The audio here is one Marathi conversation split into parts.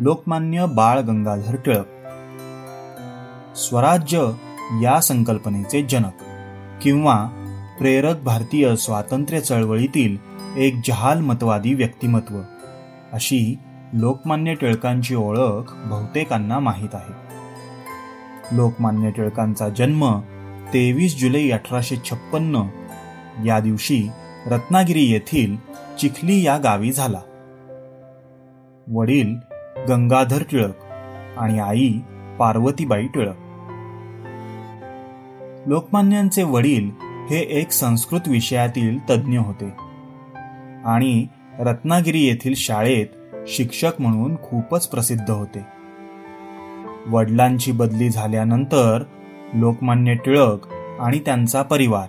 लोकमान्य बाळ गंगाधर टिळक. स्वराज्य या संकल्पनेचे जनक किंवा प्रेरक भारतीय स्वातंत्र्य चळवळीतील एक जहाल मतवादी व्यक्तिमत्व अशी लोकमान्य टिळकांची ओळख बहुतेकांना माहीत आहे. लोकमान्य टिळकांचा जन्म तेवीस जुलै अठराशे छप्पन्न या दिवशी रत्नागिरी येथील चिखली या गावी झाला. वडील गंगाधर टिळक आणि आई पार्वतीबाई टिळक. लोकमान्यांचे वडील हे एक संस्कृत विषयातील तज्ज्ञ होते आणि रत्नागिरी येथील शाळेत शिक्षक म्हणून खूपच प्रसिद्ध होते. वडिलांची बदली झाल्यानंतर लोकमान्य टिळक आणि त्यांचा परिवार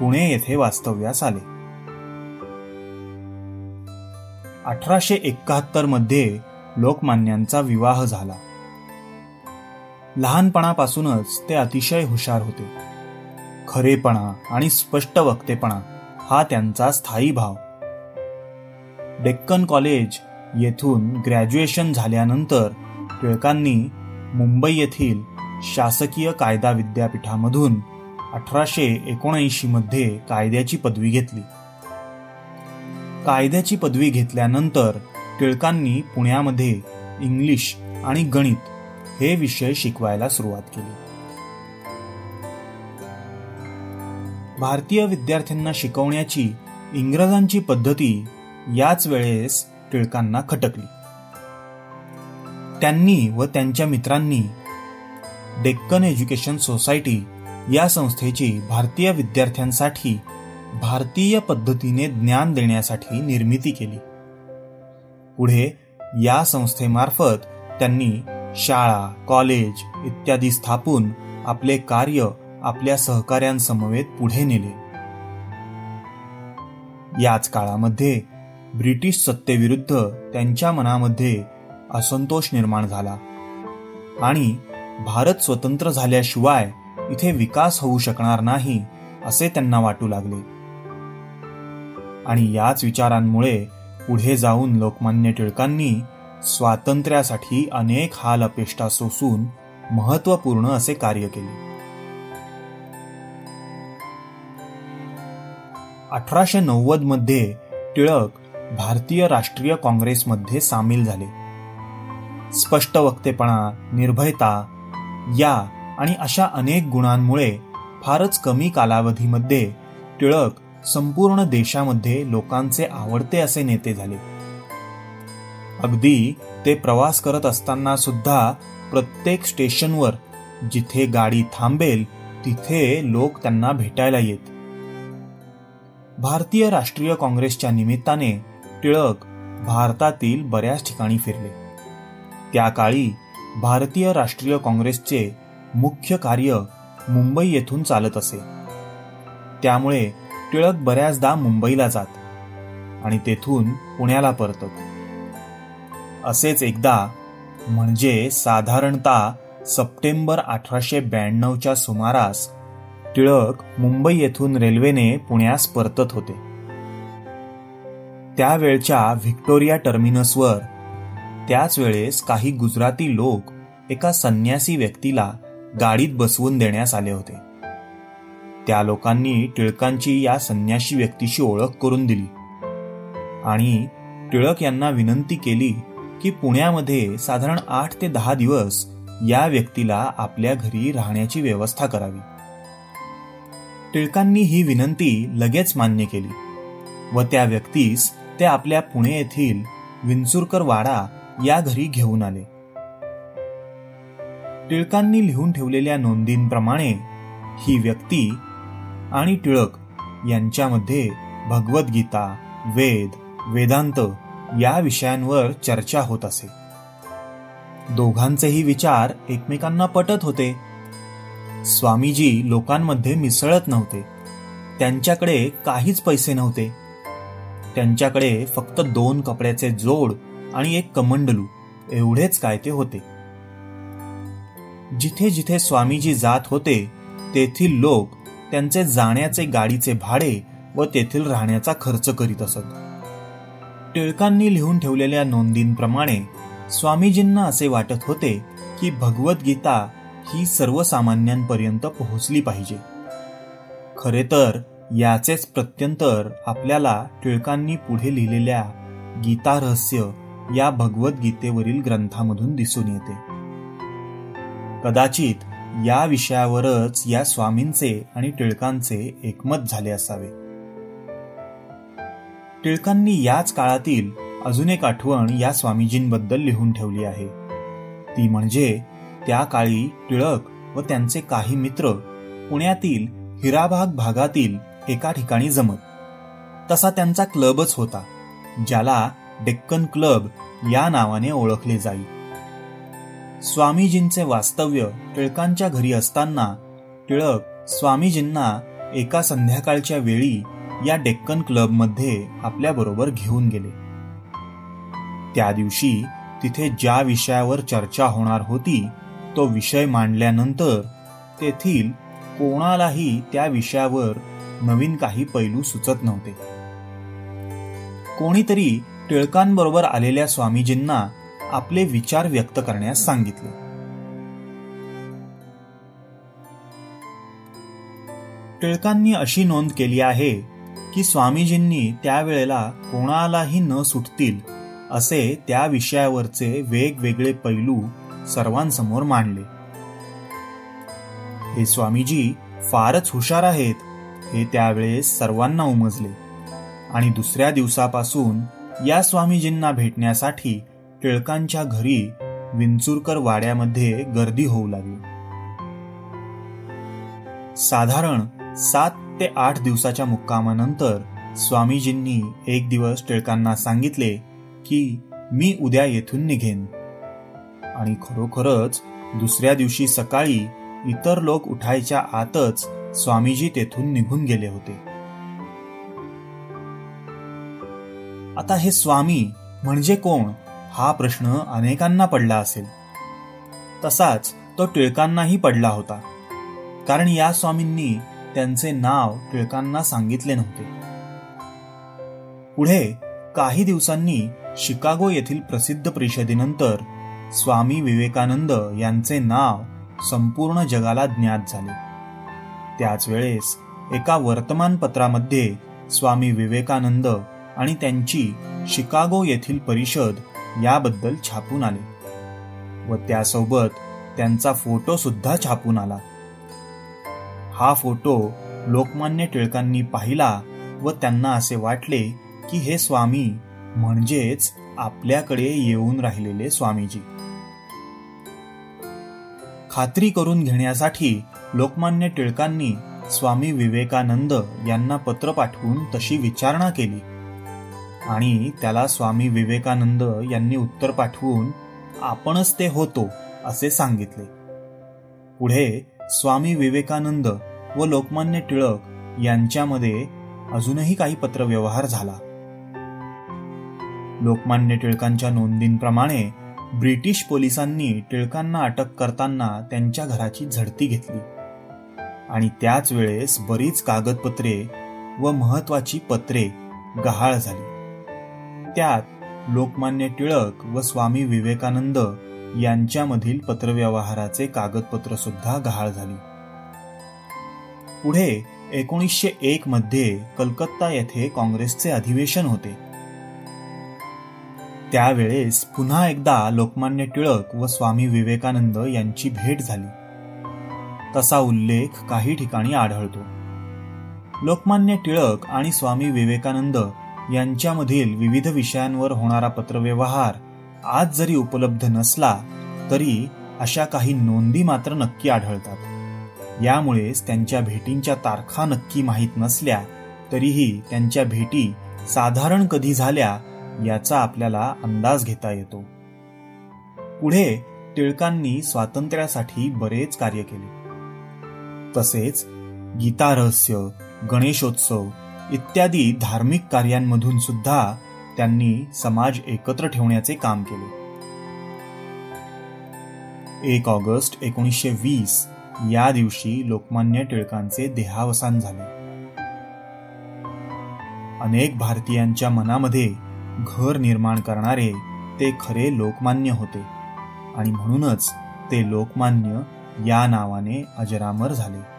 पुणे येथे वास्तव्यास आले. अठराशे एकाहत्तरमध्ये लोकमान्यांचा विवाह झाला. लहानपणापासूनच ते अतिशय हुशार होते. खरेपणा आणि स्पष्ट वक्तेपणा हा त्यांचा स्थायी भाव. डेक्कन कॉलेज येथून ग्रॅज्युएशन झाल्यानंतर टिळकांनी मुंबई येथील शासकीय कायदा विद्यापीठामधून अठराशे एकोणऐंशी मध्ये कायद्याची पदवी घेतली. कायद्याची पदवी घेतल्यानंतर टिळकांनी पुण्यामध्ये इंग्लिश आणि गणित हे विषय शिकवायला सुरुवात केली. भारतीय विद्यार्थ्यांना शिकवण्याची इंग्रजांची पद्धती याच वेळेस टिळकांना खटकली. त्यांनी व त्यांच्या मित्रांनी डेक्कन एज्युकेशन सोसायटी या संस्थेची भारतीय विद्यार्थ्यांसाठी भारतीय पद्धतीने ज्ञान देण्यासाठी निर्मिती केली. पुढे या संस्थेमार्फत त्यांनी शाळा कॉलेज इत्यादी स्थापून आपले कार्य आपल्या सहकाऱ्यांसमवेत पुढे नेले. याच काळामध्ये ब्रिटिश सत्तेविरुद्ध त्यांच्या मनामध्ये असंतोष निर्माण झाला आणि भारत स्वतंत्र झाल्याशिवाय इथे विकास होऊ शकणार नाही असे त्यांना वाटू लागले. आणि याच विचारांमुळे पुढे जाऊन लोकमान्य टिळकांनी स्वातंत्र्यासाठी अनेक हाल अपेष्टा सोसून महत्त्वपूर्ण असे कार्य केले. अठराशे नव्वदमध्ये टिळक भारतीय राष्ट्रीय काँग्रेसमध्ये सामील झाले. स्पष्ट वक्तेपणा निर्भयता या आणि अशा अनेक गुणांमुळे फारच कमी कालावधीमध्ये टिळक संपूर्ण देशामध्ये लोकांचे आवडते असे नेते झाले. अगदी ते प्रवास करत असताना सुद्धा प्रत्येक स्टेशनवर जिथे गाडी थांबेल तिथे लोक त्यांना भेटायला येत. भारतीय राष्ट्रीय काँग्रेसच्या निमित्ताने टिळक भारतातील बऱ्याच ठिकाणी फिरले. त्या काळी भारतीय राष्ट्रीय काँग्रेसचे मुख्य कार्य मुंबई येथून चालत असे. त्यामुळे टिळक बऱ्याचदा मुंबईला जात आणि तेथून पुण्याला परतत. असेच एकदा म्हणजे साधारणतः सप्टेंबर अठराशे ब्याण्णवच्या सुमारास टिळक मुंबई येथून रेल्वेने पुण्यास परतत होते. त्यावेळच्या व्हिक्टोरिया टर्मिनसवर त्याच वेळेस काही गुजराती लोक एका संन्यासी व्यक्तीला गाडीत बसवून देण्यास आले होते. त्या लोकांनी टिळकांची या संन्याशी व्यक्तीशी ओळख करून दिली. आणि टिळक यांना विनंती केली की पुण्यामध्ये साधारण आठ ते दहा दिवस या व्यक्तीला आपल्या घरी राहण्याची व्यवस्था करावी. टिळकांनी ही विनंती लगेच मान्य केली व त्या व्यक्तीस ते आपल्या पुणे येथील विंचुरकर वाडा या घरी घेऊन आले. टिळकांनी लिहून ठेवलेल्या नोंदींप्रमाणे ही व्यक्ती आणि टिळक यांच्यामध्ये भगवद्गीता वेद वेदांत या विषयांवर चर्चा होत असे. दोघांचेही विचार एकमेकांना पटत होते. स्वामीजी लोकांमध्ये मिसळत नव्हते. त्यांच्याकडे काहीच पैसे नव्हते. त्यांच्याकडे फक्त दोन कपड्याचे जोड आणि एक कमंडलू एवढेच काय ते होते. जिथे जिथे स्वामीजी जात होते तेथील लोक त्यांचे जाण्याचे गाडीचे भाडे व तेथील राहण्याचा खर्च करीत असत. टिळकांनी लिहून ठेवलेल्या नोंदींप्रमाणे स्वामीजींना असे वाटत होते की भगवद्गीता ही सर्वसामान्यांपर्यंत पोहोचली पाहिजे. खरे तर याचेच प्रत्यंतर आपल्याला टिळकांनी पुढे लिहिलेल्या गीता रहस्य या भगवद्गीतेवरील ग्रंथामधून दिसून येते. कदाचित या विषयावरच या स्वामींचे आणि टिळकांचे एकमत झाले असावे. टिळकांनी याच काळातील अजून एक आठवण या स्वामीजींबद्दल लिहून ठेवली आहे. ती म्हणजे त्या काळी टिळक व त्यांचे काही मित्र पुण्यातील हिराभाग भागातील एका ठिकाणी जमत. तसा त्यांचा क्लबच होता ज्याला डेक्कन क्लब या नावाने ओळखले जाई. स्वामीजींचे वास्तव्य टिळकांच्या घरी असताना टिळक स्वामीजींना एका संध्याकाळच्या वेळी या डेक्कन क्लबमध्ये आपल्याबरोबर घेऊन गेले. त्या दिवशी तिथे ज्या विषयावर चर्चा होणार होती तो विषय मांडल्यानंतर तेथील कोणालाही त्या विषयावर नवीन काही पैलू सुचत नव्हते. कोणीतरी टिळकांबरोबर आलेल्या स्वामीजींना आपले विचार व्यक्त करण्यास सांगितले. टिळकांनी अशी नोंद केली आहे की स्वामीजींनी त्यावेळेला कोणालाही न सुटतील असे त्या विषयावरचे वेगवेगळे पैलू सर्वांसमोर मांडले. हे स्वामीजी फारच हुशार आहेत हे त्यावेळेस सर्वांना उमजले. आणि दुसऱ्या दिवसापासून या स्वामीजींना भेटण्यासाठी टिळकांच्या घरी विंचुरकर वाड्यामध्ये गर्दी होऊ लागली. साधारण सात ते आठ दिवसाच्या मुक्कामानंतर स्वामीजींनी एक दिवस टिळकांना सांगितले की मी उद्या येथून निघेन. आणि खरोखरच दुसऱ्या दिवशी सकाळी इतर लोक उठायच्या आतच स्वामीजी तेथून निघून गेले होते. आता हे स्वामी म्हणजे कोण? हा प्रश्न अनेकांना पडला असेल. तसाच तो टिळकांनाही पडला होता. कारण या स्वामींनी त्यांचे नाव टिळकांना सांगितले नव्हते. पुढे काही दिवसांनी शिकागो येथील प्रसिद्ध परिषदेनंतर स्वामी विवेकानंद यांचे नाव संपूर्ण जगाला ज्ञात झाले. त्याच वेळेस एका वर्तमानपत्रामध्ये स्वामी विवेकानंद आणि त्यांची शिकागो येथील परिषद याबद्दल छापून आले. व त्यासोबत त्यांचा फोटो सुद्धा छापून आला. हा फोटो लोकमान्य टिळकांनी पाहिला व त्यांना असे वाटले की हे स्वामी म्हणजेच आपल्याकडे येऊन राहिलेले स्वामीजी. खात्री करून घेण्यासाठी लोकमान्य टिळकांनी स्वामी विवेकानंद यांना पत्र पाठवून तशी विचारणा केली. आणि त्याला स्वामी विवेकानंद यांनी उत्तर पाठवून आपणच ते होतो असे सांगितले. पुढे स्वामी विवेकानंद व लोकमान्य टिळक यांच्यामध्ये अजूनही काही पत्रव्यवहार झाला. लोकमान्य टिळकांच्या नोंदींप्रमाणे ब्रिटिश पोलिसांनी टिळकांना अटक करताना त्यांच्या घराची झडती घेतली. आणि त्याच वेळेस बरीच कागदपत्रे व महत्वाची पत्रे गहाळ झाली. त्यात लोकमान्य टिळक व स्वामी विवेकानंद यांच्यामधील पत्रव्यवहाराचे कागदपत्र सुद्धा गहाळ झाली. पुढे एकोणीसशे एक मध्ये कलकत्ता येथे काँग्रेसचे अधिवेशन होते. त्यावेळेस पुन्हा एकदा लोकमान्य टिळक व स्वामी विवेकानंद यांची भेट झाली. तसा उल्लेख काही ठिकाणी आढळतो. लोकमान्य टिळक आणि स्वामी विवेकानंद यांच्यामधील विविध विषयांवर होणारा पत्रव्यवहार आज जरी उपलब्ध नसला तरी अशा काही नोंदी मात्र नक्की आढळतात. यामुळेच त्यांच्या भेटींच्या तारखा नक्की माहीत नसल्या तरीही त्यांच्या भेटी साधारण कधी झाल्या याचा आपल्याला अंदाज घेता येतो. पुढे टिळकांनी स्वातंत्र्यासाठी बरेच कार्य केले. तसेच गीतारहस्य गणेशोत्सव इत्यादी धार्मिक कार्यांमधून सुद्धा त्यांनी समाज एकत्र ठेवण्याचे काम केले. एक ऑगस्ट एकोणीसशे वीस या दिवशी लोकमान्य टिळकांचे देहावसान झाले. अनेक भारतीयांच्या मनामध्ये घर निर्माण करणारे ते खरे लोकमान्य होते आणि म्हणूनच ते लोकमान्य या नावाने अजरामर झाले.